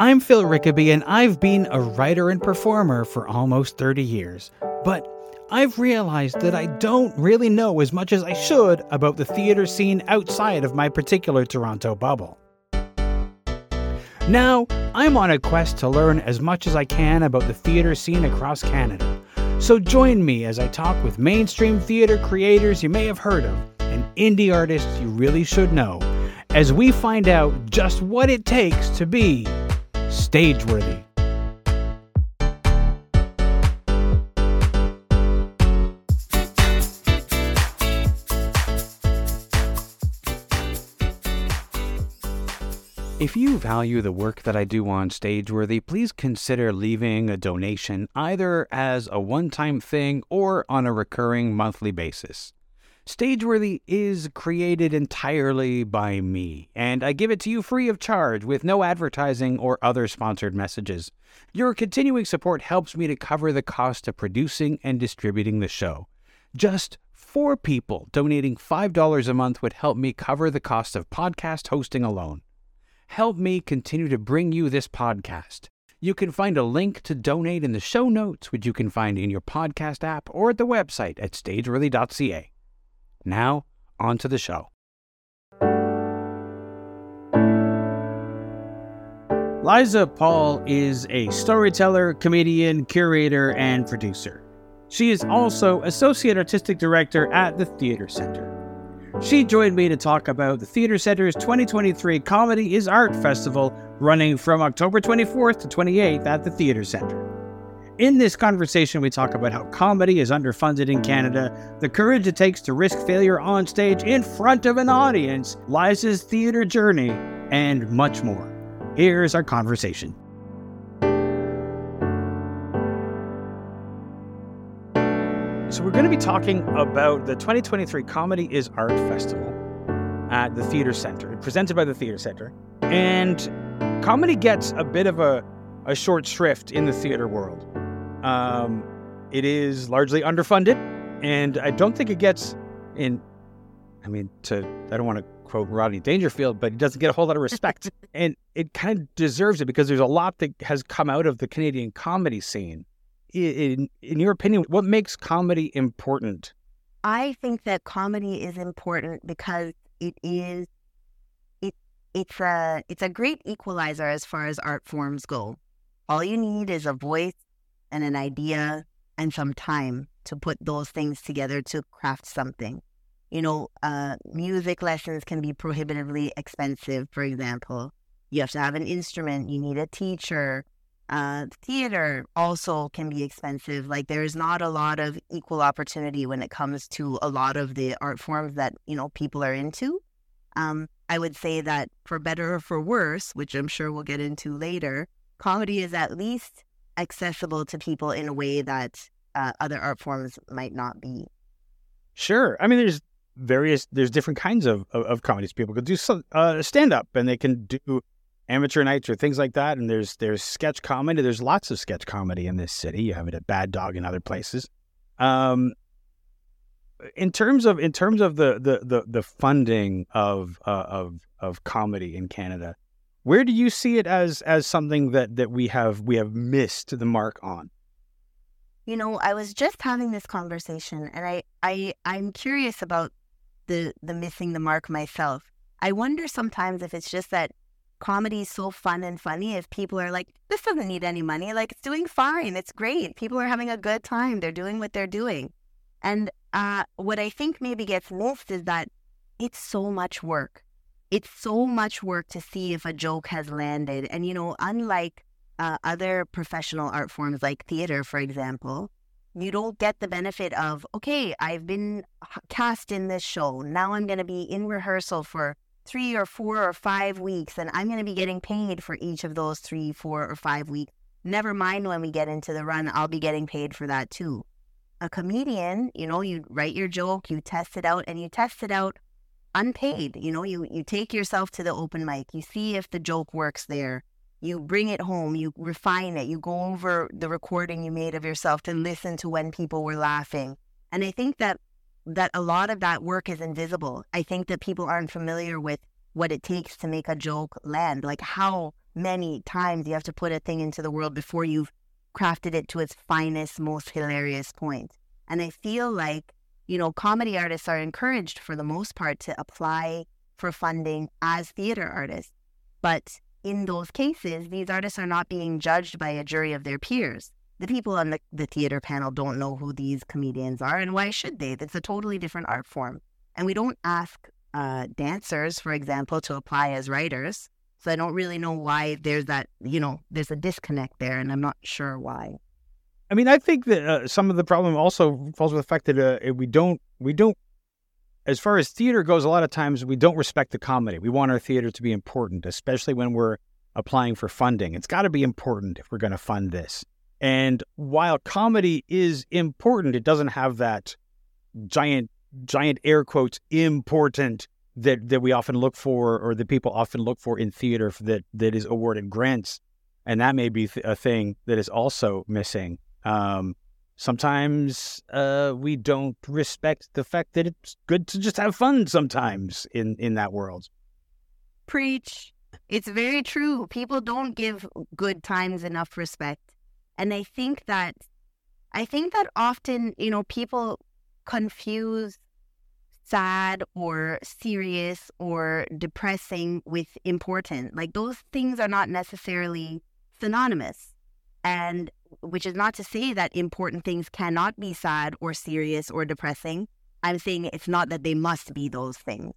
I'm Phil Rickaby, and I've been a writer and performer for almost 30 years. But I've realized that I don't really know as much as I should about the theatre scene outside of my particular Toronto bubble. Now, I'm on a quest to learn as much as I can about the theatre scene across Canada. So join me as I talk with mainstream theatre creators you may have heard of and indie artists you really should know as we find out just what it takes to be Stageworthy. If you value the work that I do on Stageworthy, please consider leaving a donation either as a one time thing or on a recurring monthly basis. Stageworthy is created entirely by me, and I give it to you free of charge with no advertising or other sponsored messages. Your continuing support helps me to cover the cost of producing and distributing the show. Just four people donating $5 a month would help me cover the cost of podcast hosting alone. Help me continue to bring you this podcast. You can find a link to donate in the show notes, which you can find in your podcast app or at the website at stageworthy.ca. Now, on to the show. Liza Paul is a storyteller, comedian, curator, and producer. She is also Associate Artistic Director at the Theatre Center. She joined me to talk about the Theatre Center's 2023 Comedy is Art Festival running from October 24th to 28th at the Theatre Center. In this conversation, we talk about how comedy is underfunded in Canada, the courage it takes to risk failure on stage in front of an audience, Liza's theater journey, and much more. Here's our conversation. So, we're going to be talking about the 2023 Comedy is Art Festival at the Theatre Center, presented by the Theatre Center. And comedy gets a bit of a, a short shrift in the theater world. Um, it is largely underfunded, and I don't think it gets in. I mean, to I don't want to quote Rodney Dangerfield, but it doesn't get a whole lot of respect, and it kind of deserves it because there's a lot that has come out of the Canadian comedy scene. In, in your opinion, what makes comedy important? I think that comedy is important because it is it it's a it's a great equalizer as far as art forms go. All you need is a voice and an idea and some time to put those things together to craft something. You know, uh, music lessons can be prohibitively expensive, for example. You have to have an instrument, you need a teacher. Uh, theater also can be expensive. Like, there's not a lot of equal opportunity when it comes to a lot of the art forms that, you know, people are into. Um, I would say that for better or for worse, which I'm sure we'll get into later, comedy is at least accessible to people in a way that uh, other art forms might not be. Sure. I mean, there's various, there's different kinds of, of, of comedies. People can do some, uh, stand up and they can do amateur nights or things like that. And there's, there's sketch comedy. There's lots of sketch comedy in this city. You have it at Bad Dog and other places. Um, in terms of in terms of the the the, the funding of uh, of of comedy in Canada, where do you see it as as something that that we have we have missed the mark on? You know, I was just having this conversation and I I I'm curious about the the missing the mark myself. I wonder sometimes if it's just that comedy is so fun and funny if people are like this doesn't need any money like it's doing fine it's great people are having a good time they're doing what they're doing and uh, what i think maybe gets missed is that it's so much work it's so much work to see if a joke has landed. And, you know, unlike uh, other professional art forms like theater, for example, you don't get the benefit of, okay, I've been cast in this show. Now I'm going to be in rehearsal for three or four or five weeks, and I'm going to be getting paid for each of those three, four, or five weeks. Never mind when we get into the run, I'll be getting paid for that too. A comedian, you know, you write your joke, you test it out, and you test it out unpaid. You know, you you take yourself to the open mic, you see if the joke works there. You bring it home, you refine it, you go over the recording you made of yourself to listen to when people were laughing. And I think that that a lot of that work is invisible. I think that people aren't familiar with what it takes to make a joke land, like how many times you have to put a thing into the world before you've crafted it to its finest, most hilarious point. And I feel like, you know, comedy artists are encouraged for the most part to apply for funding as theater artists. But in those cases, these artists are not being judged by a jury of their peers. The people on the, the theater panel don't know who these comedians are, and why should they? It's a totally different art form. And we don't ask uh, dancers, for example, to apply as writers. So I don't really know why there's that, you know, there's a disconnect there, and I'm not sure why. I mean, I think that uh, some of the problem also falls with the fact that uh, we don't, we don't, as far as theater goes, a lot of times we don't respect the comedy. We want our theater to be important, especially when we're applying for funding. It's got to be important if we're going to fund this. And while comedy is important, it doesn't have that giant giant air quotes important that that we often look for or that people often look for in theater that that is awarded grants and that may be a thing that is also missing um, sometimes uh, we don't respect the fact that it's good to just have fun sometimes in in that world preach it's very true people don't give good times enough respect and i think that i think that often you know people confuse sad or serious or depressing with important. Like those things are not necessarily synonymous. And which is not to say that important things cannot be sad or serious or depressing. I'm saying it's not that they must be those things.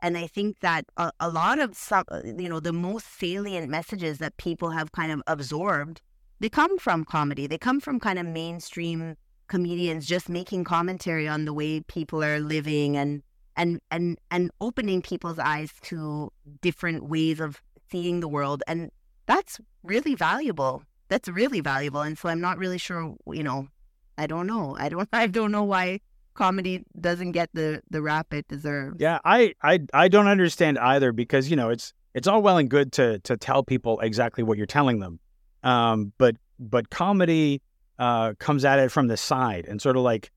And I think that a, a lot of some, uh, you know, the most salient messages that people have kind of absorbed, they come from comedy. They come from kind of mainstream comedians just making commentary on the way people are living and and and and opening people's eyes to different ways of seeing the world and that's really valuable that's really valuable and so i'm not really sure you know i don't know i don't i don't know why comedy doesn't get the the rap it deserves yeah i i i don't understand either because you know it's it's all well and good to to tell people exactly what you're telling them um but but comedy uh, comes at it from the side and sort of like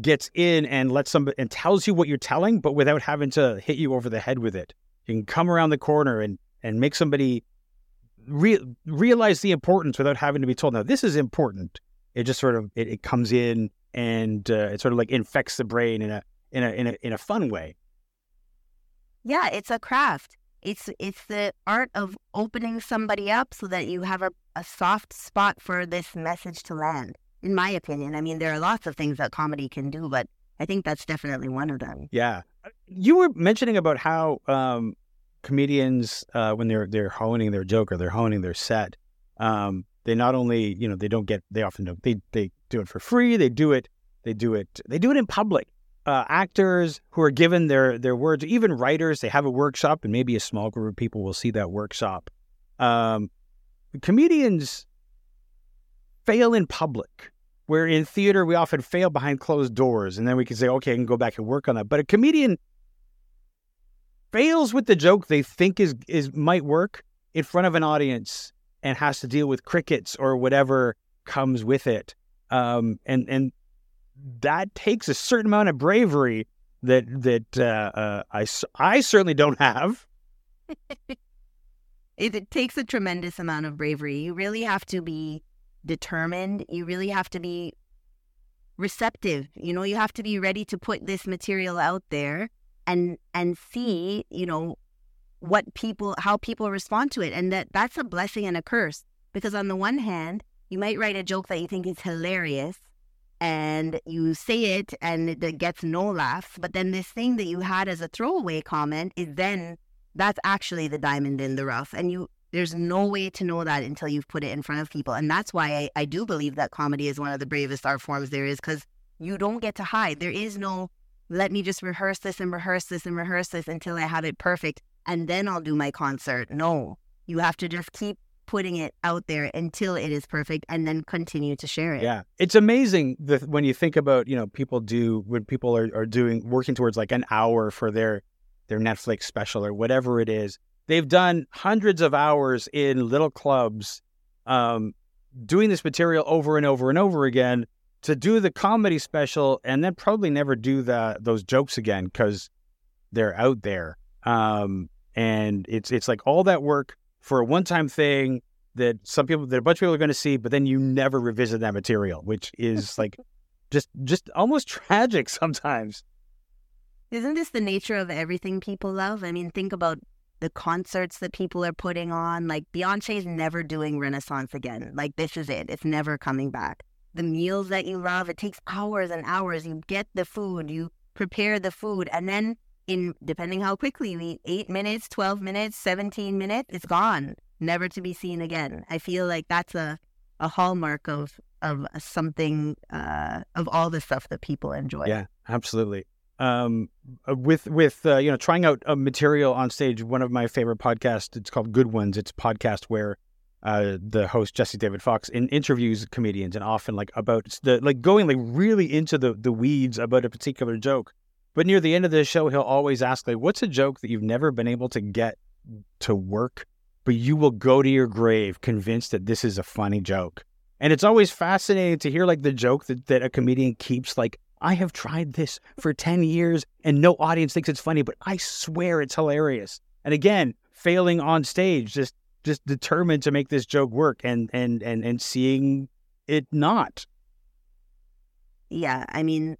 gets in and lets somebody and tells you what you're telling, but without having to hit you over the head with it. You can come around the corner and and make somebody re- realize the importance without having to be told. Now this is important. It just sort of it, it comes in and uh, it sort of like infects the brain in a in a in a in a fun way. Yeah, it's a craft. It's it's the art of opening somebody up so that you have a, a soft spot for this message to land. In my opinion, I mean, there are lots of things that comedy can do, but I think that's definitely one of them. Yeah, you were mentioning about how um, comedians, uh, when they're they're honing their joke or they're honing their set, um, they not only you know they don't get they often don't they they do it for free. They do it they do it they do it in public uh, actors who are given their their words, even writers, they have a workshop, and maybe a small group of people will see that workshop. Um, comedians fail in public, where in theater we often fail behind closed doors, and then we can say, okay, I can go back and work on that. But a comedian fails with the joke they think is is might work in front of an audience and has to deal with crickets or whatever comes with it. Um, and and that takes a certain amount of bravery that that uh, uh, I I certainly don't have. it, it takes a tremendous amount of bravery. You really have to be determined. You really have to be receptive. You know, you have to be ready to put this material out there and and see, you know, what people how people respond to it. And that that's a blessing and a curse. Because on the one hand, you might write a joke that you think is hilarious and you say it and it gets no laughs. But then this thing that you had as a throwaway comment is then that's actually the diamond in the rough. And you there's no way to know that until you've put it in front of people. And that's why I, I do believe that comedy is one of the bravest art forms there is because you don't get to hide. There is no let me just rehearse this and rehearse this and rehearse this until I have it perfect and then I'll do my concert. No. You have to just keep putting it out there until it is perfect and then continue to share it. Yeah. It's amazing that when you think about, you know, people do when people are, are doing working towards like an hour for their their Netflix special or whatever it is. They've done hundreds of hours in little clubs um, doing this material over and over and over again to do the comedy special and then probably never do the those jokes again because they're out there. Um, and it's it's like all that work for a one time thing that some people that a bunch of people are going to see, but then you never revisit that material, which is like just just almost tragic sometimes. Isn't this the nature of everything people love? I mean, think about the concerts that people are putting on. Like Beyonce's never doing Renaissance again. Like this is it. It's never coming back. The meals that you love, it takes hours and hours. You get the food, you prepare the food, and then in depending how quickly you eat, eight minutes, twelve minutes, seventeen minutes, it's gone, never to be seen again. I feel like that's a a hallmark of of something uh, of all the stuff that people enjoy. Yeah, absolutely. Um, uh, with with uh, you know trying out a material on stage, one of my favorite podcasts. It's called Good Ones. It's a podcast where uh, the host Jesse David Fox in, interviews comedians and often like about the like going like really into the the weeds about a particular joke. But near the end of the show, he'll always ask like, "What's a joke that you've never been able to get to work, but you will go to your grave convinced that this is a funny joke?" And it's always fascinating to hear like the joke that, that a comedian keeps like, I have tried this for 10 years and no audience thinks it's funny, but I swear it's hilarious. And again, failing on stage, just just determined to make this joke work and and and and seeing it not. Yeah, I mean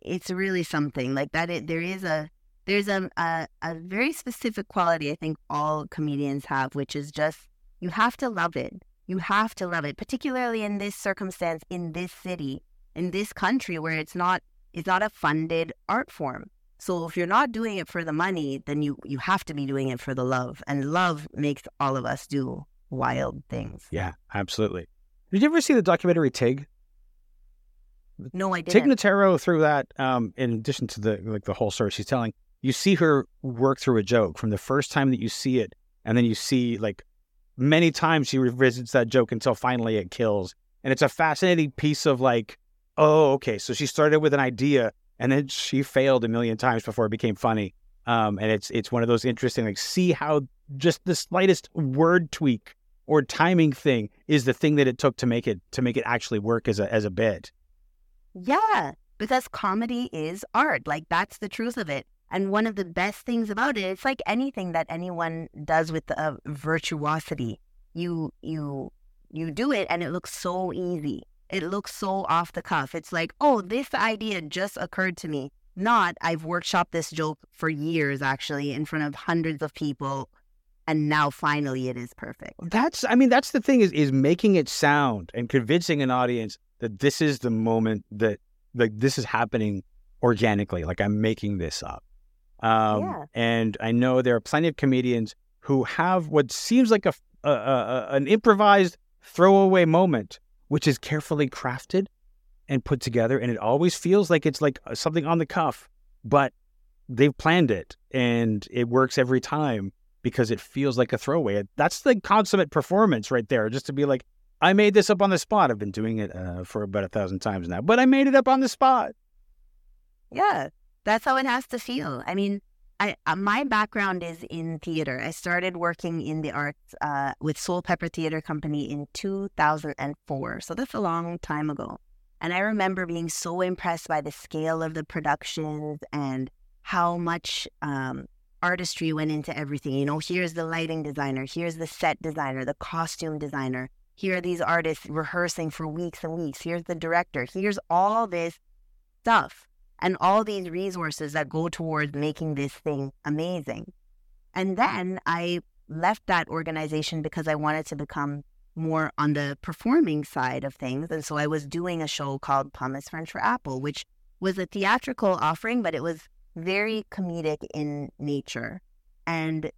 it's really something like that it, there is a there's a, a a very specific quality I think all comedians have, which is just you have to love it you have to love it, particularly in this circumstance, in this city, in this country where it's not it's not a funded art form. So if you're not doing it for the money, then you you have to be doing it for the love, and love makes all of us do wild things. Yeah, absolutely. Did you ever see the documentary Tig? No, I didn't. Tig Notaro through that. Um, in addition to the like the whole story she's telling, you see her work through a joke from the first time that you see it, and then you see like many times she revisits that joke until finally it kills. And it's a fascinating piece of like, oh, okay, so she started with an idea and then she failed a million times before it became funny. Um, and it's it's one of those interesting like see how just the slightest word tweak or timing thing is the thing that it took to make it to make it actually work as a as a bit. Yeah, because comedy is art. Like that's the truth of it. And one of the best things about it, it's like anything that anyone does with a virtuosity. You you you do it and it looks so easy. It looks so off the cuff. It's like, oh, this idea just occurred to me. Not I've workshopped this joke for years actually in front of hundreds of people and now finally it is perfect. That's I mean that's the thing is is making it sound and convincing an audience that this is the moment that like this is happening organically like I'm making this up. Um, yeah. And I know there are plenty of comedians who have what seems like a, a, a, an improvised throwaway moment, which is carefully crafted and put together, and it always feels like it's like something on the cuff, but they've planned it and it works every time because it feels like a throwaway. That's the consummate performance right there. Just to be like, I made this up on the spot. I've been doing it uh, for about a thousand times now, but I made it up on the spot. Yeah, that's how it has to feel. I mean, I, uh, my background is in theater. I started working in the arts uh, with Soulpepper Theater Company in 2004. So that's a long time ago. And I remember being so impressed by the scale of the productions and how much um, artistry went into everything. You know, here's the lighting designer, here's the set designer, the costume designer. Here are these artists rehearsing for weeks and weeks. Here's the director. Here's all this stuff and all these resources that go towards making this thing amazing. And then I left that organization because I wanted to become more on the performing side of things. And so I was doing a show called Pomme is French for Apple, which was a theatrical offering, but it was very comedic in nature. And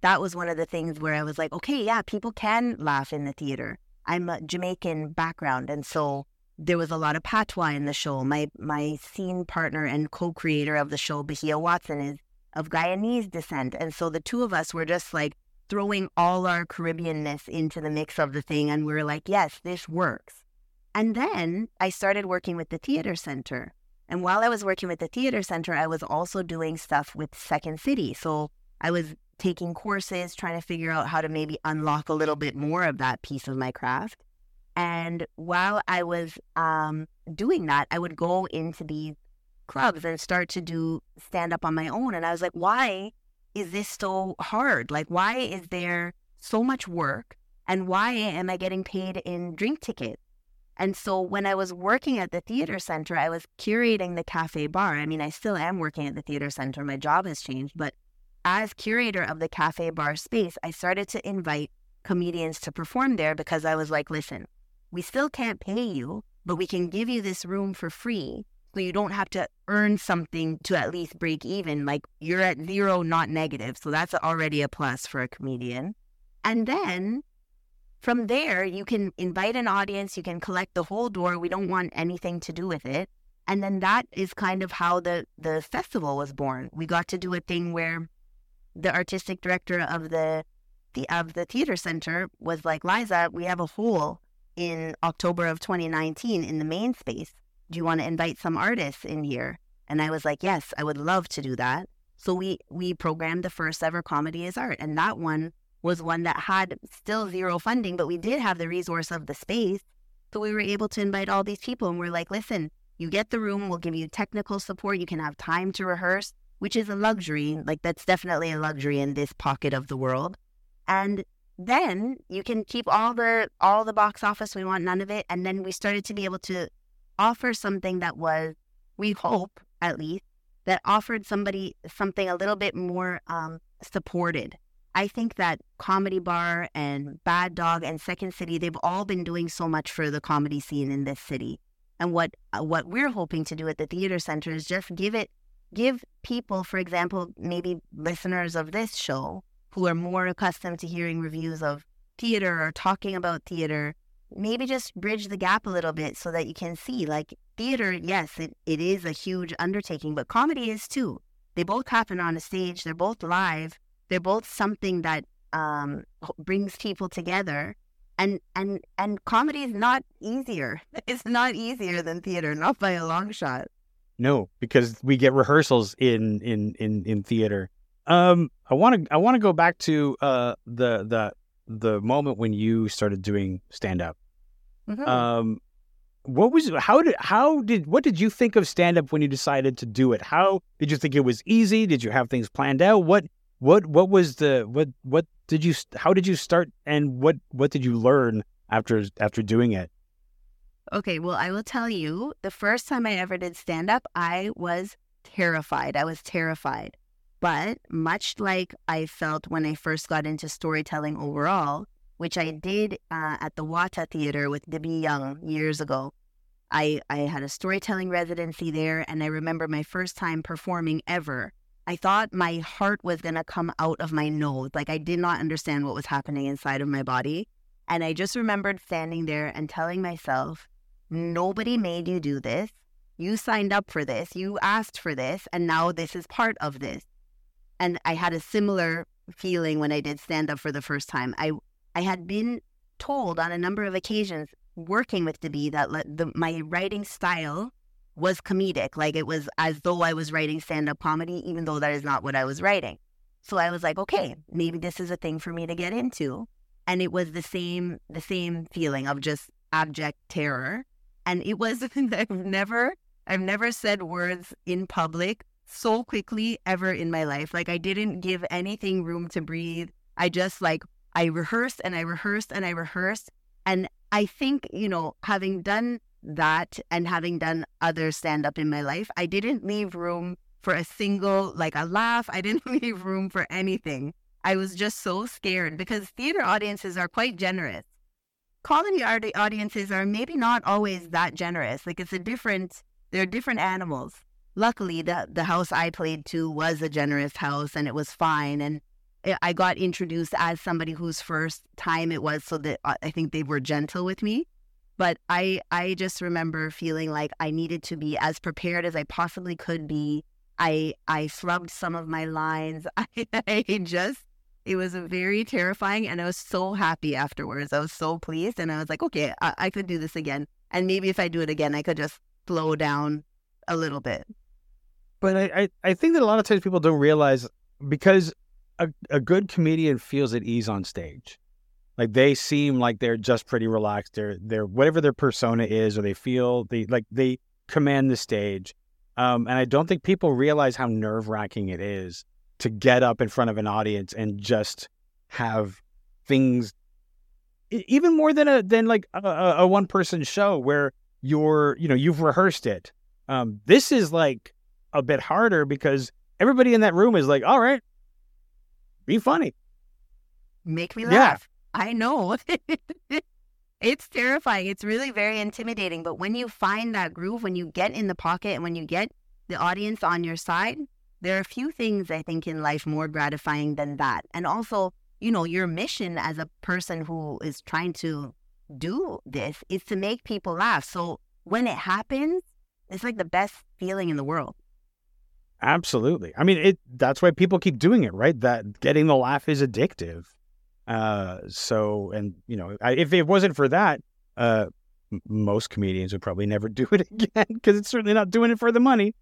that was one of the things where I was like, okay, yeah, people can laugh in the theater. I'm a Jamaican background. And so there was a lot of patois in the show. My my scene partner and co-creator of the show, Bahia Watson, is of Guyanese descent, and so the two of us were just like throwing all our Caribbeanness into the mix of the thing, and we were like, yes, this works. And then I started working with the theater center, and while I was working with the theater center, I was also doing stuff with Second City. So I was taking courses, trying to figure out how to maybe unlock a little bit more of that piece of my craft. And while I was um, doing that, I would go into these clubs and start to do stand up on my own. And I was like, why is this so hard? Like, why is there so much work? And why am I getting paid in drink tickets? And so when I was working at the theater center, I was curating the cafe bar. I mean, I still am working at the theater center. My job has changed, but as curator of the cafe bar space, I started to invite comedians to perform there because I was like, listen, we still can't pay you, but we can give you this room for free. So you don't have to earn something to at least break even. Like you're at zero, not negative. So that's already a plus for a comedian. And then from there, you can invite an audience, you can collect the whole door. We don't want anything to do with it. And then that is kind of how the, the festival was born. We got to do a thing where the artistic director of the, the of the theater center was like, Liza, we have a hole in October of 2019 in the main space. Do you want to invite some artists in here? And I was like, yes, I would love to do that. So we we programmed the first ever comedy is art, and that one was one that had still zero funding, but we did have the resource of the space. So we were able to invite all these people and we're like, listen, you get the room, we'll give you technical support, you can have time to rehearse, which is a luxury. Like that's definitely a luxury in this pocket of the world. And then you can keep all the all the box office. We want none of it. And then we started to be able to offer something that was, we hope at least, that offered somebody something a little bit more um, supported I think that Comedy Bar and Bad Dog and Second City, they've all been doing so much for the comedy scene in this city. And what uh, what we're hoping to do at the theater center is just give it give people, for example, maybe listeners of this show who are more accustomed to hearing reviews of theater or talking about theater, maybe just bridge the gap a little bit so that you can see like theater, yes, it, it is a huge undertaking, but comedy is too. They both happen on a stage, they're both live they're both something that um, brings people together. And and and comedy is not easier. It's not easier than theater, not by a long shot. No, because we get rehearsals in in in in theater. Um, I want to I want to go back to uh the the the moment when you started doing stand up. Mm-hmm. Um, what was how did how did what did you think of stand up when you decided to do it? How did you think it was easy? Did you have things planned out? What what what was the what what did you how did you start and what what did you learn after after doing it? Okay, well, I will tell you, the first time I ever did stand up, I was terrified. I was terrified. But much like I felt when I first got into storytelling overall, which I did uh, at the Watah Theater with Debbie Young years ago, I, I had a storytelling residency there, and I remember my first time performing ever I thought my heart was going to come out of my nose. Like I did not understand what was happening inside of my body. And I just remembered standing there and telling myself, nobody made you do this. You signed up for this. You asked for this. And now this is part of this. And I had a similar feeling when I did stand up for the first time. I, I had been told on a number of occasions working with Debbie that the, my writing style was comedic. Like it was as though I was writing stand up comedy, even though that is not what I was writing. So I was like, okay, maybe this is a thing for me to get into. And it was the same, the same feeling of just abject terror. And it was, that I've never, I've never said words in public so quickly ever in my life. Like I didn't give anything room to breathe. I just like, I rehearsed and I rehearsed and I rehearsed. And I think, you know, having done that and having done other stand up in my life, I didn't leave room for a single, like a laugh. I didn't leave room for anything. I was just so scared because theater audiences are quite generous. Comedy audiences are maybe not always that generous. Like it's a different, they're different animals. Luckily, the, the house I played to was a generous house and it was fine. And I got introduced as somebody whose first time it was, so that I think they were gentle with me. But I I just remember feeling like I needed to be as prepared as I possibly could be. I I flubbed some of my lines. I, I just it was very terrifying and I was so happy afterwards. I was so pleased and I was like, okay, I, I could do this again. And maybe if I do it again, I could just slow down a little bit. But I, I, I think that a lot of times people don't realize because a, a good comedian feels at ease on stage. Like they seem like they're just pretty relaxed. They're they're whatever their persona is, or they feel they like they command the stage. Um, and I don't think people realize how nerve wracking it is to get up in front of an audience and just have things even more than a than like a, a one person show where you're you know you've rehearsed it um this is like a bit harder because everybody in that room is like all right be funny make me laugh yeah. i know it's terrifying it's really very intimidating but when you find that groove when you get in the pocket and when you get the audience on your side there are a few things i think in life more gratifying than that and also you know, your mission as a person who is trying to do this is to make people laugh. So when it happens, it's like the best feeling in the world. Absolutely. I mean, it that's why people keep doing it, right? That getting the laugh is addictive. Uh, so, and you know, I, if it wasn't for that, uh, most comedians would probably never do it again because it's certainly not doing it for the money.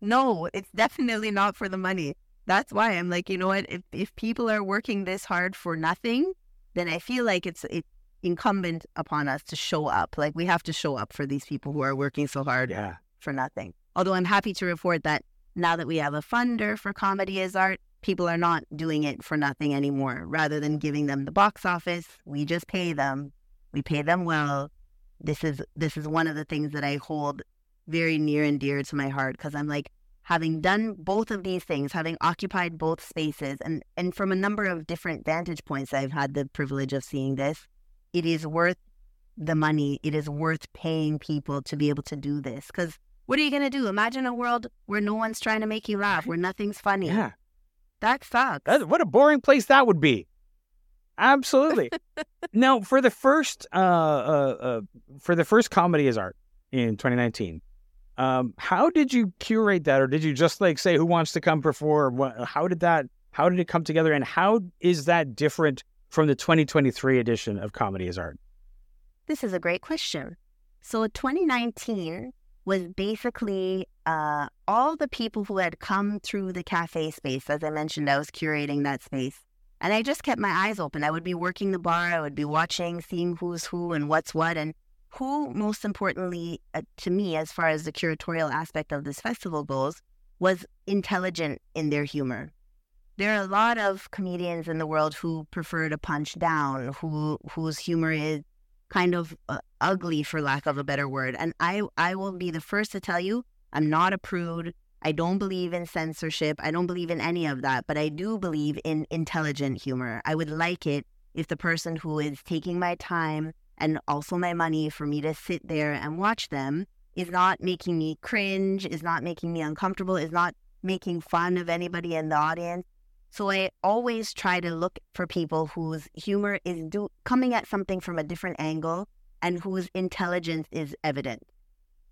No, it's definitely not for the money that's why I'm like, you know what? If if people are working this hard for nothing, then I feel like it's it incumbent upon us to show up. Like we have to show up for these people who are working so hard yeah. for nothing. Although I'm happy to report that now that we have a funder for comedy as art, people are not doing it for nothing anymore. Rather than giving them the box office, we just pay them. We pay them well. This is this is one of the things that I hold very near and dear to my heart because I'm like having done both of these things, having occupied both spaces, and, and from a number of different vantage points, I've had the privilege of seeing this. It is worth the money. It is worth paying people to be able to do this. Because what are you going to do? Imagine a world where no one's trying to make you laugh, where nothing's funny. Yeah. That sucks. That, what a boring place that would be. Absolutely. now, for the first, uh, uh, uh, for the first comedy is art in 2019, um, how did you curate that, or did you just like say who wants to come perform? What, how did that? How did it come together, and how is that different from the 2023 edition of Comedy is Art? This is a great question. So 2019 was basically uh, all the people who had come through the cafe space. As I mentioned, I was curating that space. And I just kept my eyes open. I would be working the bar, I would be watching, seeing who's who and what's what. And who, most importantly uh, to me, as far as the curatorial aspect of this festival goes, was intelligent in their humor. There are a lot of comedians in the world who prefer to punch down, who whose humor is kind of uh, ugly, for lack of a better word. And I, I will be the first to tell you, I'm not a prude. I don't believe in censorship. I don't believe in any of that, but I do believe in intelligent humor. I would like it if the person who is taking my time and also my money for me to sit there and watch them is not making me cringe, is not making me uncomfortable, is not making fun of anybody in the audience. So I always try to look for people whose humor is do- coming at something from a different angle and whose intelligence is evident.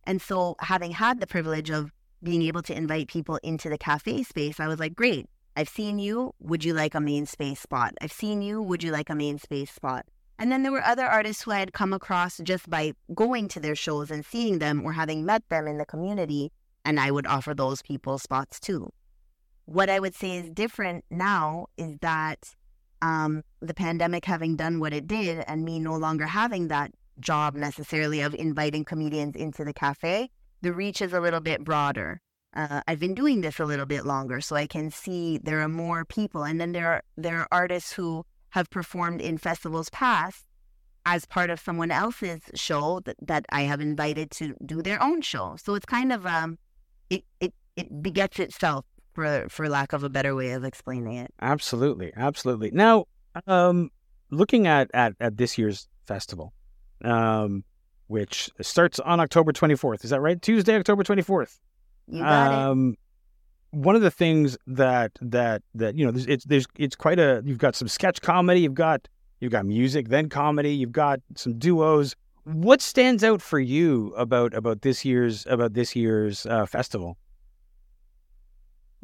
And so having had the privilege of being able to invite people into the cafe space, I was like, great. I've seen you. Would you like a main space spot? I've seen you. Would you like a main space spot? And then there were other artists who I had come across just by going to their shows and seeing them or having met them in the community, and I would offer those people spots too. What I would say is different now is that um, the pandemic having done what it did, and me no longer having that job necessarily of inviting comedians into the cafe, the reach is a little bit broader. Uh, I've been doing this a little bit longer, so I can see there are more people, and then there are there are artists who have performed in festivals past as part of someone else's show that, that I have invited to do their own show. So it's kind of um it it, it begets itself for for lack of a better way of explaining it. Absolutely. Absolutely. Now, um looking at at, at this year's festival, um, which starts on October 24th. Is that right? Tuesday, October 24th. You got um, it one of the things that that that you know there's, it's there's it's quite a you've got some sketch comedy you've got you've got music then comedy you've got some duos what stands out for you about about this year's about this year's uh, festival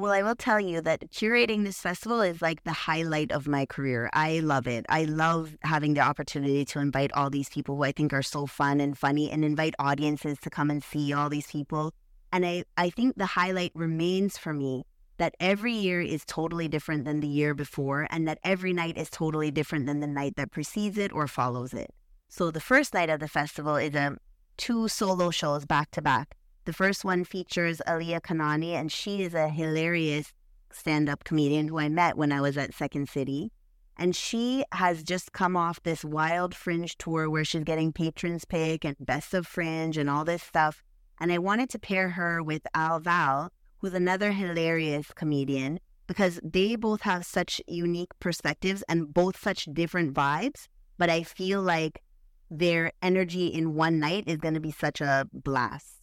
well, I will tell you that curating this festival is like the highlight of my career. I love it. I love having the opportunity to invite all these people who I think are so fun and funny and invite audiences to come and see all these people and I, I think the highlight remains for me that every year is totally different than the year before, and that every night is totally different than the night that precedes it or follows it. So the first night of the festival is a um, two solo shows back to back. The first one features Aliya Kanani, and she is a hilarious stand up comedian who I met when I was at Second City. And she has just come off this wild fringe tour where she's getting patrons pick and best of fringe and all this stuff. And I wanted to pair her with Al Val, who's another hilarious comedian, because they both have such unique perspectives and both such different vibes. But I feel like their energy in one night is going to be such a blast.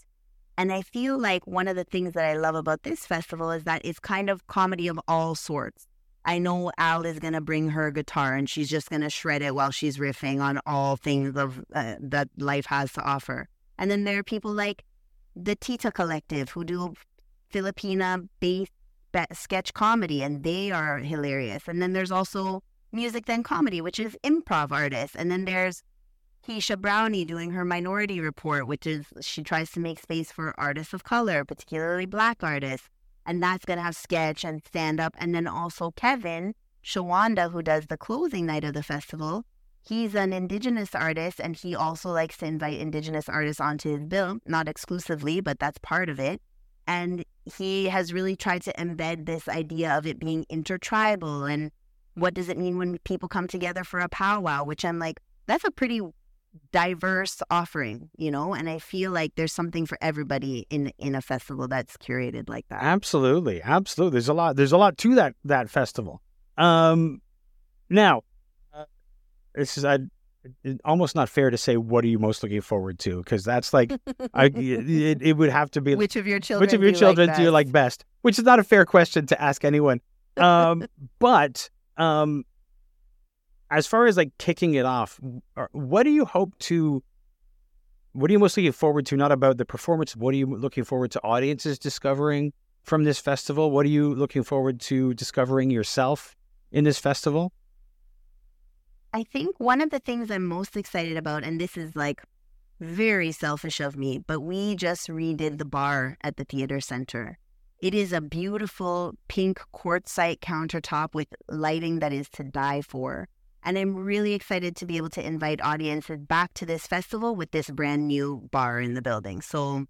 And I feel like one of the things that I love about this festival is that it's kind of comedy of all sorts. I know Al is going to bring her guitar and she's just going to shred it while she's riffing on all things of uh, that life has to offer. And then there are people like the Tita Collective who do Filipina based sketch comedy and they are hilarious. And then there's also Music Then Comedy, which is improv artists. And then there's Keisha Brownie doing her Minority Report, which is she tries to make space for artists of color, particularly Black artists and that's going to have sketch and stand up. And then also Kevin Shawanda, who does the closing night of the festival. He's an Indigenous artist, and he also likes to invite Indigenous artists onto his bill, not exclusively, but that's part of it. And he has really tried to embed this idea of it being intertribal and what does it mean when people come together for a powwow, which I'm like, that's a pretty diverse offering, you know, and I feel like there's something for everybody in in a festival that's curated like that. Absolutely, absolutely. There's a lot. There's a lot to that that festival. Um, now, uh, this is I. Almost not fair to say what are you most looking forward to because that's like I it, it would have to be which of your children which of your do children like do you like best which is not a fair question to ask anyone um but um as far as like kicking it off, uh, what do you hope to? What are you most looking forward to? Not about the performance. What are you looking forward to audiences discovering from this festival? What are you looking forward to discovering yourself in this festival? I think one of the things I'm most excited about, and this is like very selfish of me, but we just redid the bar at the theater center. It is a beautiful pink quartzite countertop with lighting that is to die for. And I'm really excited to be able to invite audiences back to this festival with this brand new bar in the building. So,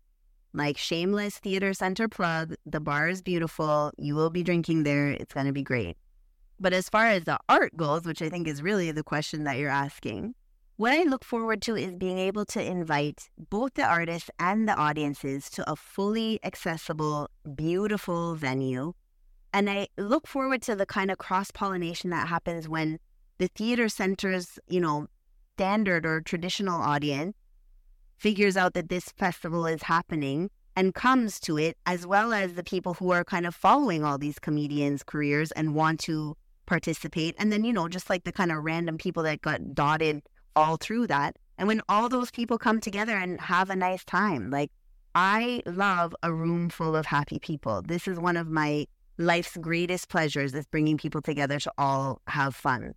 like, shameless theater center plug, the bar is beautiful. You will be drinking there. It's going to be great. But as far as the art goes, which I think is really the question that you're asking, what I look forward to is being able to invite both the artists and the audiences to a fully accessible, beautiful venue. And I look forward to the kind of cross pollination that happens when the theater center's, you know, standard or traditional audience figures out that this festival is happening and comes to it, as well as the people who are kind of following all these comedians' careers and want to participate. And then, you know, just like the kind of random people that got dotted all through that. And when all those people come together and have a nice time, like I love a room full of happy people. This is one of my life's greatest pleasures is bringing people together to all have fun.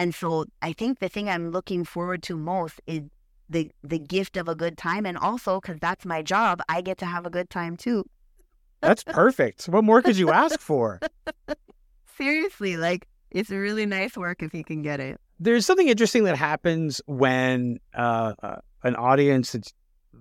And so I think the thing I'm looking forward to most is the the gift of a good time and also cuz that's my job, I get to have a good time too. That's perfect. what more could you ask for? Seriously, like it's really nice work if you can get it. There's something interesting that happens when uh, uh, an audience,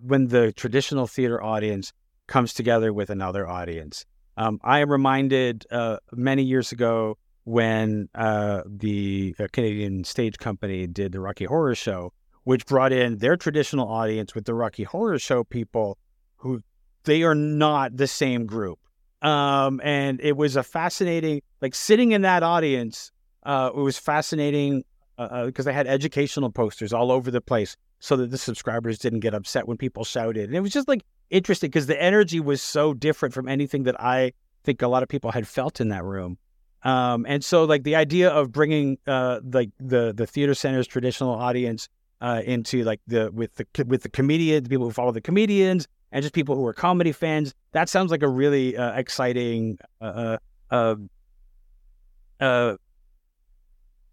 when the traditional theater audience comes together with another audience. Um, I am reminded uh, many years ago when uh, the uh, Canadian Stage Company did the Rocky Horror Show, which brought in their traditional audience with the Rocky Horror Show people who they are not the same group. Um, and it was a fascinating, like sitting in that audience, uh, it was fascinating because they had educational posters all over the place so that the subscribers didn't get upset when people shouted. And it was just like interesting because the energy was so different from anything that I think a lot of people had felt in that room. Um, and so like the idea of bringing uh, like the the theater center's traditional audience uh, into like the with the with the comedians, people who follow the comedians, and just people who are comedy fans. That sounds like a really uh, exciting uh, uh, uh,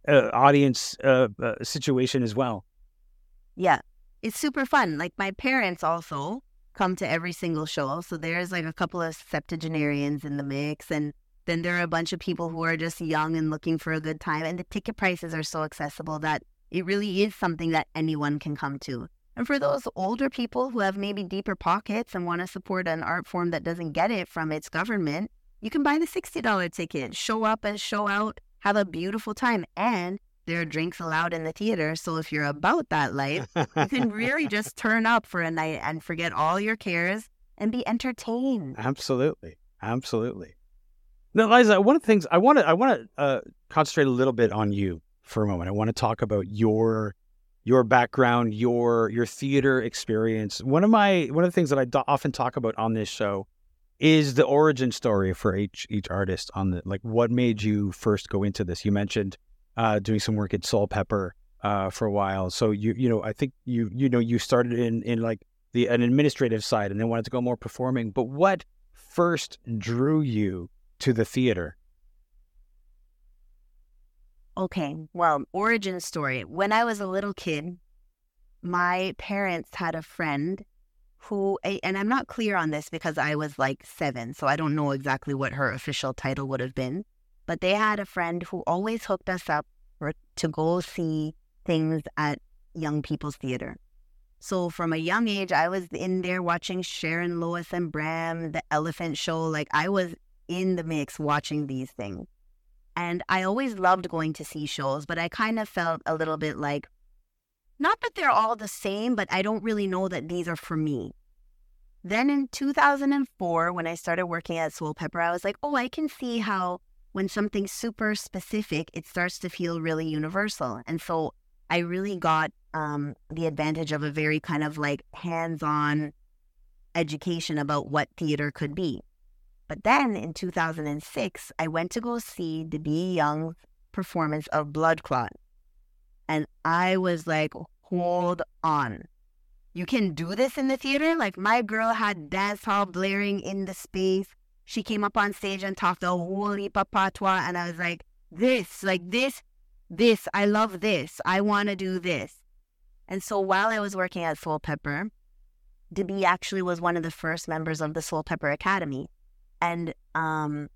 uh, audience uh, uh, situation as well. Yeah, it's super fun. Like my parents also come to every single show. So there's like a couple of septuagenarians in the mix. And then there are a bunch of people who are just young and looking for a good time. And the ticket prices are so accessible that it really is something that anyone can come to. And for those older people who have maybe deeper pockets and want to support an art form that doesn't get it from its government, You can buy the $60 ticket, show up and show out, have a beautiful time. And there are drinks allowed in the theater. So if you're about that life, you can really just turn up for a night and forget all your cares and be entertained. Absolutely. Absolutely. Now, Liza, one of the things I want to I want to uh, concentrate a little bit on you for a moment. I want to talk about your your background, your your theater experience. One of my one of the things that I do- often talk about on this show is the origin story for each each artist on the like what made you first go into this. You mentioned uh, doing some work at Soulpepper uh, for a while, so you you know I think you you know you started in in like the an administrative side and then wanted to go more performing. But what first drew you to the theater? Okay, well, origin story. When I was a little kid, my parents had a friend who, and I'm not clear on this because I was like seven, so I don't know exactly what her official title would have been, but they had a friend who always hooked us up for, to go see things at young people's theater. So from a young age, I was in there watching Sharon Lois and Bram, the Elephant Show. Like I was in the mix watching these things. And I always loved going to see shows, but I kind of felt a little bit like, not that they're all the same, but I don't really know that these are for me. Then in 2004, when I started working at Soulpepper, I was like, oh, I can see how when something's super specific, it starts to feel really universal. And so I really got um, the advantage of a very kind of like hands on education about what theater could be. But then in 2006, I went to go see d'bi Young performance of Blood Clot. And I was like, hold on. You can do this in the theater? Like, my girl had dance hall blaring in the space. She came up on stage and talked a whole heap of patois. And I was like, this, like this, this, I love this. I want to do this. And so while I was working at Soulpepper, d'bi actually was one of the first members of the Soulpepper Academy. And um,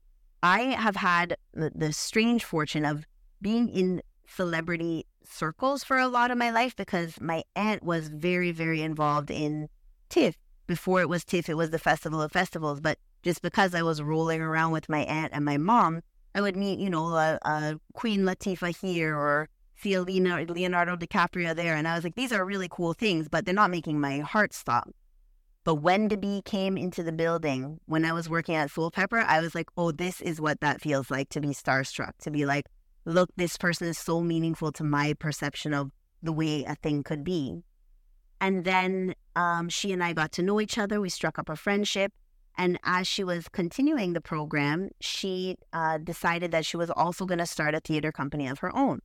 I have had the, the strange fortune of being in celebrity circles for a lot of my life because my aunt was very, very involved in TIFF. Before it was TIFF, it was the Festival of Festivals. But just because I was rolling around with my aunt and my mom, I would meet, you know, a, a Queen Latifah here or see a Leonardo, Leonardo DiCaprio there. And I was like, these are really cool things, but they're not making my heart stop. But when d'bi came into the building, when I was working at Soulpepper, I was like, oh, this is what that feels like to be starstruck, to be like, look, this person is so meaningful to my perception of the way a thing could be. And then um, she and I got to know each other. We struck up a friendship. And as she was continuing the program, she uh, decided that she was also going to start a theater company of her own.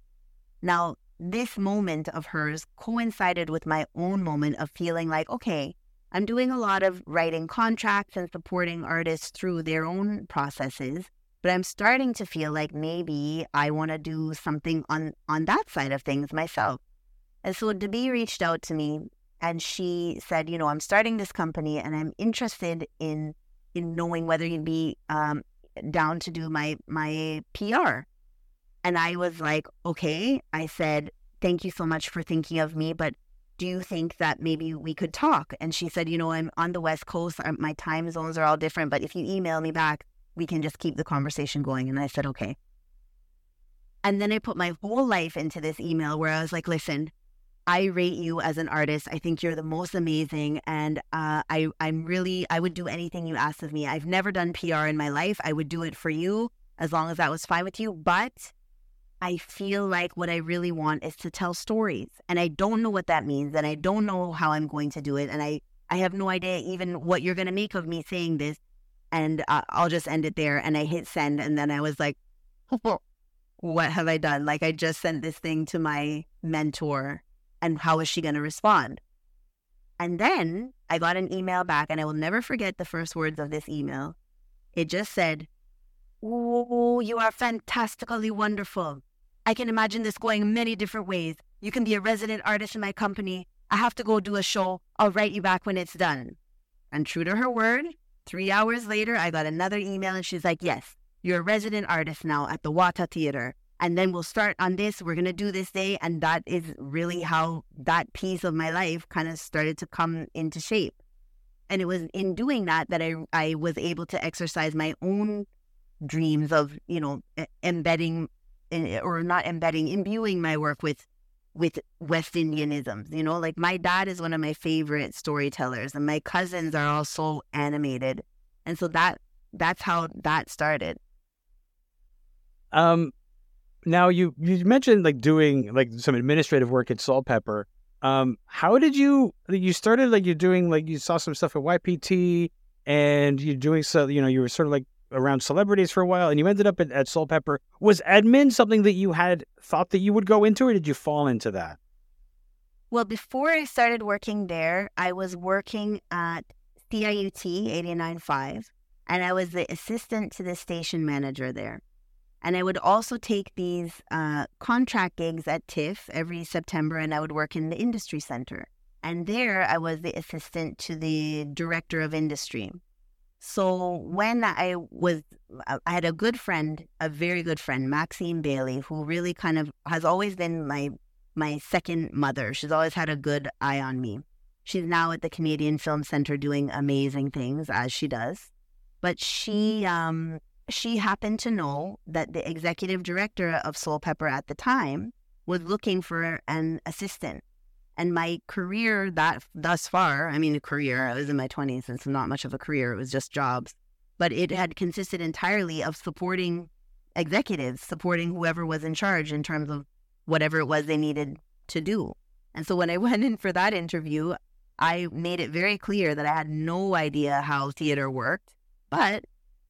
Now, this moment of hers coincided with my own moment of feeling like, okay, I'm doing a lot of writing contracts and supporting artists through their own processes, but I'm starting to feel like maybe I want to do something on on that side of things myself. And so d'bi reached out to me and she said, you know, I'm starting this company and I'm interested in in knowing whether you'd be um, down to do my my PR. And I was like, okay. I said, thank you so much for thinking of me, but do you think that maybe we could talk? And she said, you know, I'm on the West Coast. My time zones are all different, but if you email me back, we can just keep the conversation going. And I said, okay. And then I put my whole life into this email where I was like, listen, I rate you as an artist. I think you're the most amazing. And uh, I, I'm really, I would do anything you asked of me. I've never done PR in my life. I would do it for you as long as that was fine with you. But I feel like what I really want is to tell stories. And I don't know what that means. And I don't know how I'm going to do it. And I, I have no idea even what you're going to make of me saying this. And uh, I'll just end it there. And I hit send. And then I was like, what have I done? Like, I just sent this thing to my mentor. And how is she going to respond? And then I got an email back. And I will never forget the first words of this email. It just said, Oh, you are fantastically wonderful. I can imagine this going many different ways. You can be a resident artist in my company. I have to go do a show. I'll write you back when it's done. And true to her word, three hours later, I got another email and she's like, Yes, you're a resident artist now at the Watah Theater. And then we'll start on this. We're going to do this day. And that is really how that piece of my life kind of started to come into shape. And it was in doing that that I, I was able to exercise my own dreams of you know embedding or not embedding, imbuing my work with with West Indianisms. You know, like my dad is one of my favorite storytellers, and my cousins are all so animated, and so that that's how that started. Um, now you you mentioned like doing like some administrative work at Soulpepper. Um, how did you you started like you're doing like you saw some stuff at YPT and you're doing so you know you were sort of like around celebrities for a while and you ended up at, at Soulpepper. Was admin something that you had thought that you would go into or did you fall into that? Well, before I started working there, I was working at CIUT 89.5 and I was the assistant to the station manager there. And I would also take these uh, contract gigs at TIFF every September and I would work in the industry center. And there I was the assistant to the director of industry. So when I was, I had a good friend, a very good friend, Maxine Bailey, who really kind of has always been my my second mother. She's always had a good eye on me. She's now at the Canadian Film Center doing amazing things as she does. But she um, she happened to know that the executive director of Soulpepper at the time was looking for an assistant. And my career that thus far, I mean, a career, I was in my 20s, and so not much of a career, it was just jobs. But it had consisted entirely of supporting executives, supporting whoever was in charge in terms of whatever it was they needed to do. And so when I went in for that interview, I made it very clear that I had no idea how theater worked. But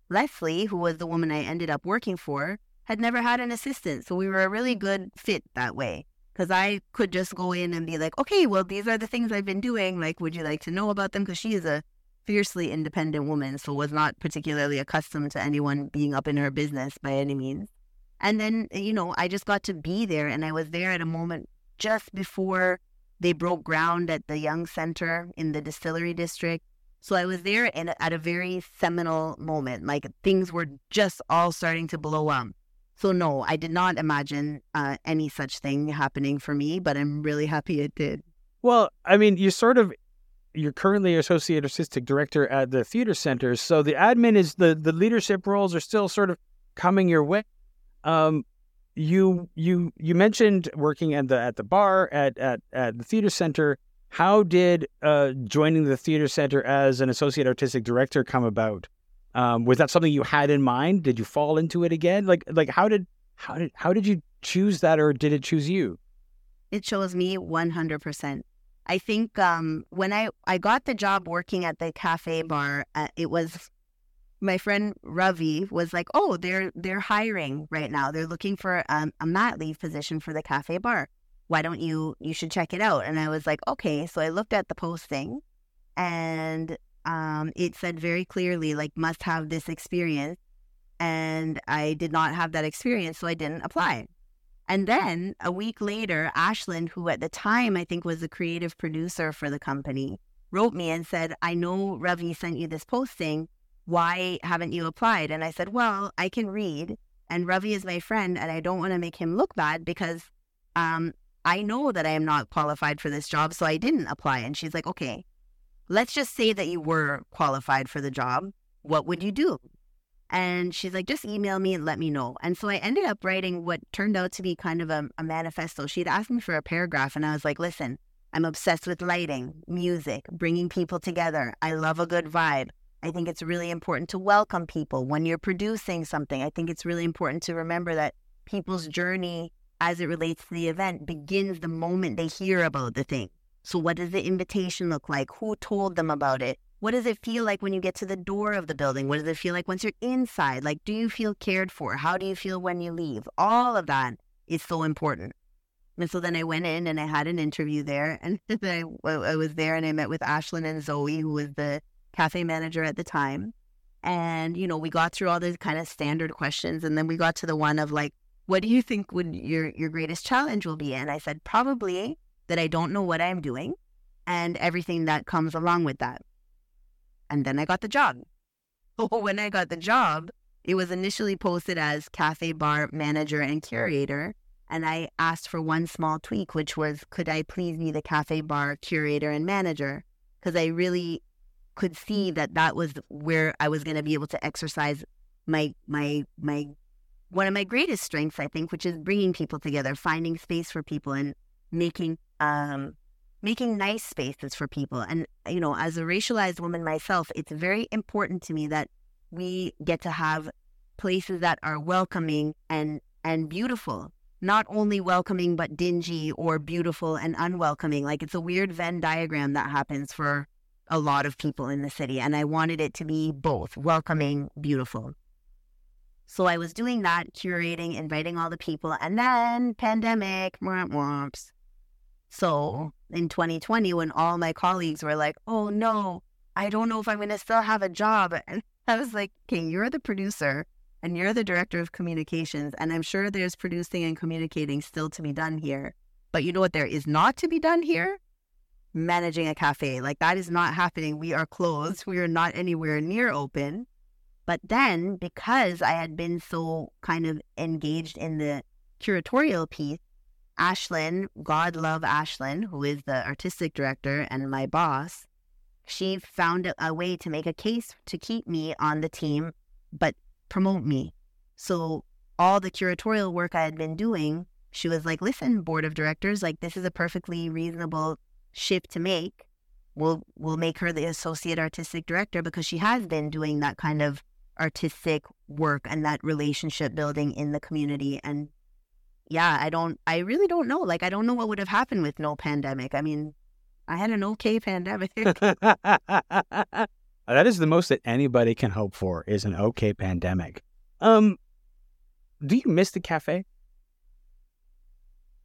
Leslie, who was the woman I ended up working for, had never had an assistant. So we were a really good fit that way because I could just go in and be like, okay, well, these are the things I've been doing. Like, would you like to know about them? Because she is a fiercely independent woman, so was not particularly accustomed to anyone being up in her business by any means. And then, you know, I just got to be there, and I was there at a moment just before they broke ground at the Young Center in the distillery district. So I was there in, at a very seminal moment. Like things were just all starting to blow up. So no, I did not imagine uh, any such thing happening for me, but I'm really happy it did. Well, I mean, you sort of you're currently associate artistic director at the theater center, so the admin is the the leadership roles are still sort of coming your way. Um, you you you mentioned working at the at the bar at at at the theater center. How did uh, joining the theater center as an associate artistic director come about? Um, was that something you had in mind? Did you fall into it again? Like like how did how did how did you choose that, or did it choose you? It chose me one hundred percent. I think um, when I I got the job working at the cafe bar, uh, it was my friend Ravi was like, "Oh, they're they're hiring right now. They're looking for um, a mat leave position for the cafe bar. Why don't you you should check it out?" And I was like, "Okay." So I looked at the posting, and um, it said very clearly, like, must have this experience. And I did not have that experience, so I didn't apply. And then a week later, Aislinn, who at the time I think was the creative producer for the company, wrote me and said, I know Ravi sent you this posting. Why haven't you applied? And I said, Well, I can read, and Ravi is my friend, and I don't want to make him look bad because um, I know that I am not qualified for this job, so I didn't apply. And she's like, Okay, let's just say that you were qualified for the job. What would you do? And she's like, just email me and let me know. And so I ended up writing what turned out to be kind of a, a manifesto. She'd asked me for a paragraph, and I was like, listen, I'm obsessed with lighting, music, bringing people together. I love a good vibe. I think it's really important to welcome people when you're producing something. I think it's really important to remember that people's journey as it relates to the event begins the moment they hear about the thing. So, what does the invitation look like? Who told them about it? What does it feel like when you get to the door of the building? What does it feel like once you're inside? Like, do you feel cared for? How do you feel when you leave? All of that is so important. And so then I went in and I had an interview there. And I, I was there and I met with Aislinn and Zoe, who was the cafe manager at the time. And, you know, we got through all the kind of standard questions. And then we got to the one of like, what do you think would your, your greatest challenge will be? And I said, probably that I don't know what I'm doing and everything that comes along with that. And then I got the job. when I got the job, it was initially posted as cafe bar manager and curator. And I asked for one small tweak, which was could I please be the cafe bar curator and manager? Because I really could see that that was where I was going to be able to exercise my my my one of my greatest strengths, I think, which is bringing people together, finding space for people, and making um, making nice spaces for people. And you know, as a racialized woman myself, it's very important to me that we get to have places that are welcoming and and beautiful not only welcoming but dingy or beautiful and unwelcoming like it's a weird venn diagram that happens for a lot of people in the city and i wanted it to be both welcoming beautiful so i was doing that curating inviting all the people and then pandemic whomps. So oh. in 2020 when all my colleagues were like oh no i don't know if i'm going to still have a job and i was like okay you're the producer and you're the director of communications. And I'm sure there's producing and communicating still to be done here. But you know what there is not to be done here? Managing a cafe. Like that is not happening. We are closed. We are not anywhere near open. But then, because I had been so kind of engaged in the curatorial piece, Aislinn, God love Aislinn, who is the artistic director and my boss, she found a way to make a case to keep me on the team, but promote me. So all the curatorial work I had been doing, she was like, listen, board of directors, like this is a perfectly reasonable shift to make. We'll we'll make her the associate artistic director because she has been doing that kind of artistic work and that relationship building in the community. And yeah, I don't I really don't know. Like I don't know what would have happened with no pandemic. I mean, I had an okay pandemic. That is the most that anybody can hope for is an okay pandemic. Um, do you miss the cafe?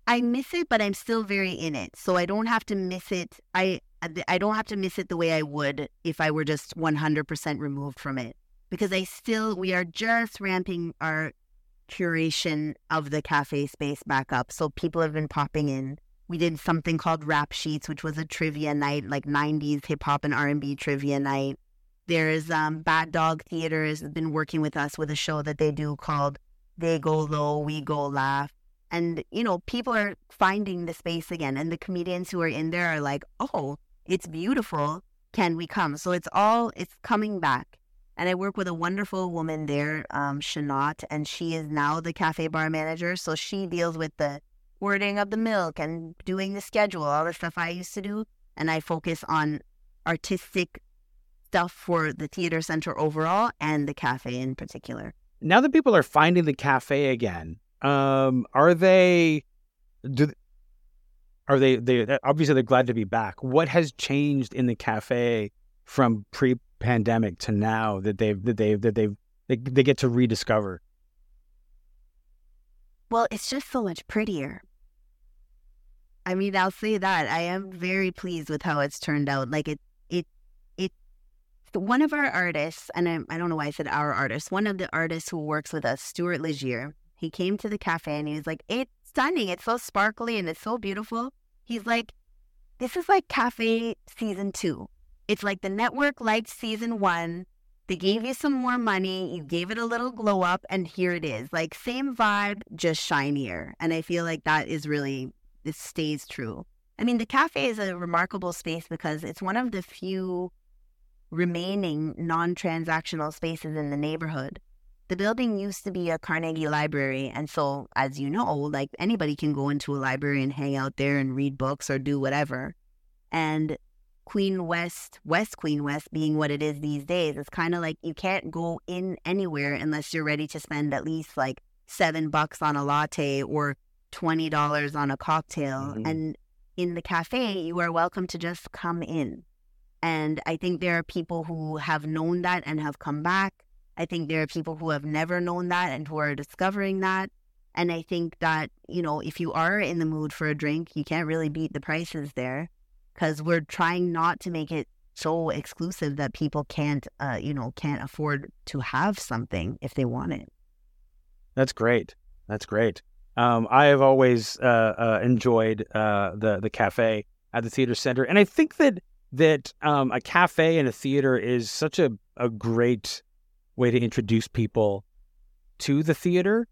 I miss it, but I'm still very in it. So I don't have to miss it. I I don't have to miss it the way I would if I were just 100% removed from it. Because I still we are just ramping our curation of the cafe space back up. So people have been popping in. We did something called Rap Sheets, which was a trivia night, like 90s hip hop and R&B trivia night. There's um, Bad Dog Theater has been working with us with a show that they do called They Go Low, We Go Laugh. And, you know, people are finding the space again. And the comedians who are in there are like, oh, it's beautiful. Can we come? So it's all, it's coming back. And I work with a wonderful woman there, um, Shanat, and she is now the cafe bar manager. So she deals with the wording of the milk and doing the schedule, all the stuff I used to do. And I focus on artistic stuff for the theater center overall and the cafe in particular. Now that people are finding the cafe again, um, are they do are they they obviously they're glad to be back. What has changed in the cafe from pre-pandemic to now that they've that they've that they've they, they get to rediscover? Well, it's just so much prettier. I mean, I'll say that I am very pleased with how it's turned out. Like it it, it one of our artists, and I, I, don't know why I said our artist, one of the artists who works with us, Stewart Legere, he came to the cafe and he was like, It's stunning. It's so sparkly and it's so beautiful. He's like, This is like cafe season two. It's like the network liked season one. They gave you some more money, you gave it a little glow up, and here it is. Like, same vibe, just shinier. And I feel like that is really, it stays true. I mean, the cafe is a remarkable space because it's one of the few remaining non transactional spaces in the neighborhood. The building used to be a Carnegie library. And so, as you know, like anybody can go into a library and hang out there and read books or do whatever. And Queen West, West Queen West being what it is these days, it's kind of like you can't go in anywhere unless you're ready to spend at least like seven bucks on a latte or $20 on a cocktail. Mm-hmm. And in the cafe, you are welcome to just come in. And I think there are people who have known that and have come back. I think there are people who have never known that and who are discovering that. And I think that, you know, if you are in the mood for a drink, you can't really beat the prices there because we're trying not to make it so exclusive that people can't, uh, you know, can't afford to have something if they want it. That's great. That's great. Um, I have always uh, uh, enjoyed uh, the the cafe at the theater center, and I think that that um, a cafe and a theater is such a, a great way to introduce people to the theater.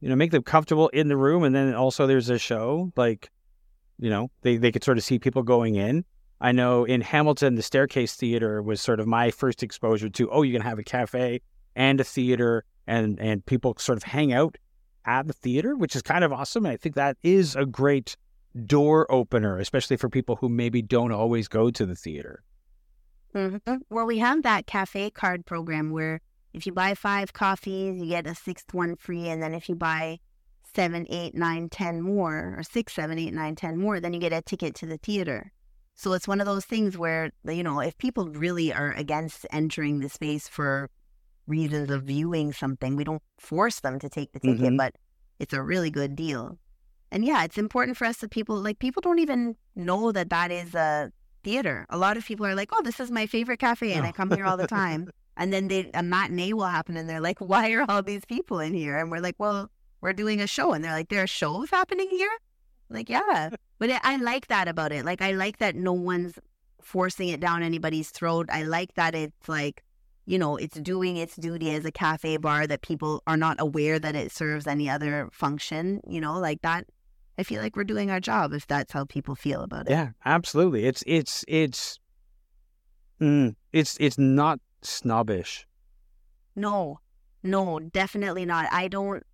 You know, make them comfortable in the room, and then also there's a show like, you know, they they could sort of see people going in. I know in Hamilton, the Staircase Theater was sort of my first exposure to. Oh, you can have a cafe and a theater, and and people sort of hang out at the theater, which is kind of awesome. And I think that is a great door opener, especially for people who maybe don't always go to the theater. Mm-hmm. Well, we have that cafe card program where if you buy five coffees, you get a sixth one free, and then if you buy seven, eight, nine, ten more, or six, seven, eight, nine, ten more, then you get a ticket to the theater. So it's one of those things where you know if people really are against entering the space for reasons of viewing something, we don't force them to take the ticket, mm-hmm. but it's a really good deal. And yeah, it's important for us that people like people don't even know that that is a theater. A lot of people are like, "Oh, this is my favorite cafe, and oh. I come here all the time." and then they a matinee will happen, and they're like, "Why are all these people in here?" And we're like, "Well, we're doing a show," and they're like, "There are shows happening here." Like, yeah, but it, I like that about it. Like, I like that no one's forcing it down anybody's throat. I like that it's like, you know, it's doing its duty as a cafe bar that people are not aware that it serves any other function. You know, like that I feel like we're doing our job if that's how people feel about it. Yeah, absolutely. It's it's it's mm, it's it's not snobbish. No, no, definitely not. I don't.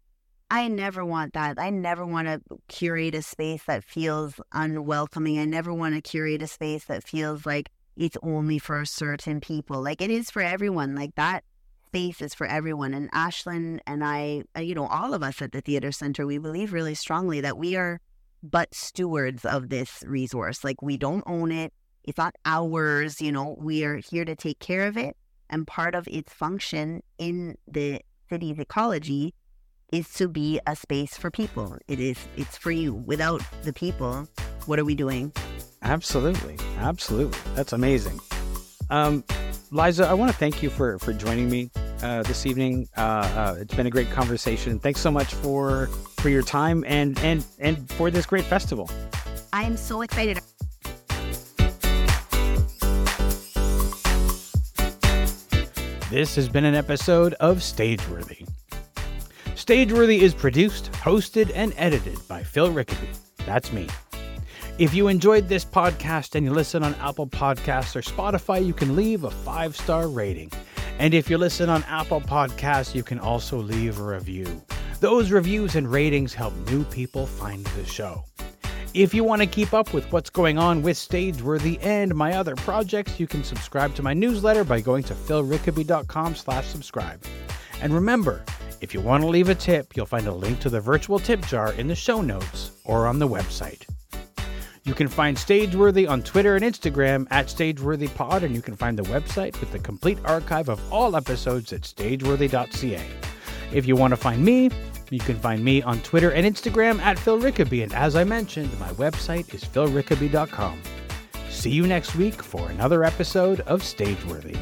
I never want that. I never want to curate a space that feels unwelcoming. I never want to curate a space that feels like it's only for certain people. Like it is for everyone. Like that space is for everyone. And Aislinn and I, uh, you know, all of us at the Theater Center, we believe really strongly that we are but stewards of this resource. Like we don't own it. It's not ours. You know, we are here to take care of it. And part of its function in the city's ecology is to be a space for people. It is, it's for you. Without the people, what are we doing? Absolutely. Absolutely. That's amazing. Um, Liza, I want to thank you for, for joining me uh, this evening. Uh, uh, it's been a great conversation. Thanks so much for for your time and and and for this great festival. I am so excited. This has been an episode of Stageworthy. Stageworthy is produced, hosted, and edited by Phil Rickaby. That's me. If you enjoyed this podcast and you listen on Apple Podcasts or Spotify, you can leave a five star rating. And if you listen on Apple Podcasts, you can also leave a review. Those reviews and ratings help new people find the show. If you want to keep up with what's going on with Stageworthy and my other projects, you can subscribe to my newsletter by going to philrickaby.com slash subscribe. And remember, if you want to leave a tip, you'll find a link to the virtual tip jar in the show notes or on the website. You can find Stageworthy on Twitter and Instagram at StageworthyPod, and you can find the website with the complete archive of all episodes at stageworthy.ca. If you want to find me, you can find me on Twitter and Instagram at Phil Rickaby, and as I mentioned, my website is philrickaby.com. See you next week for another episode of Stageworthy.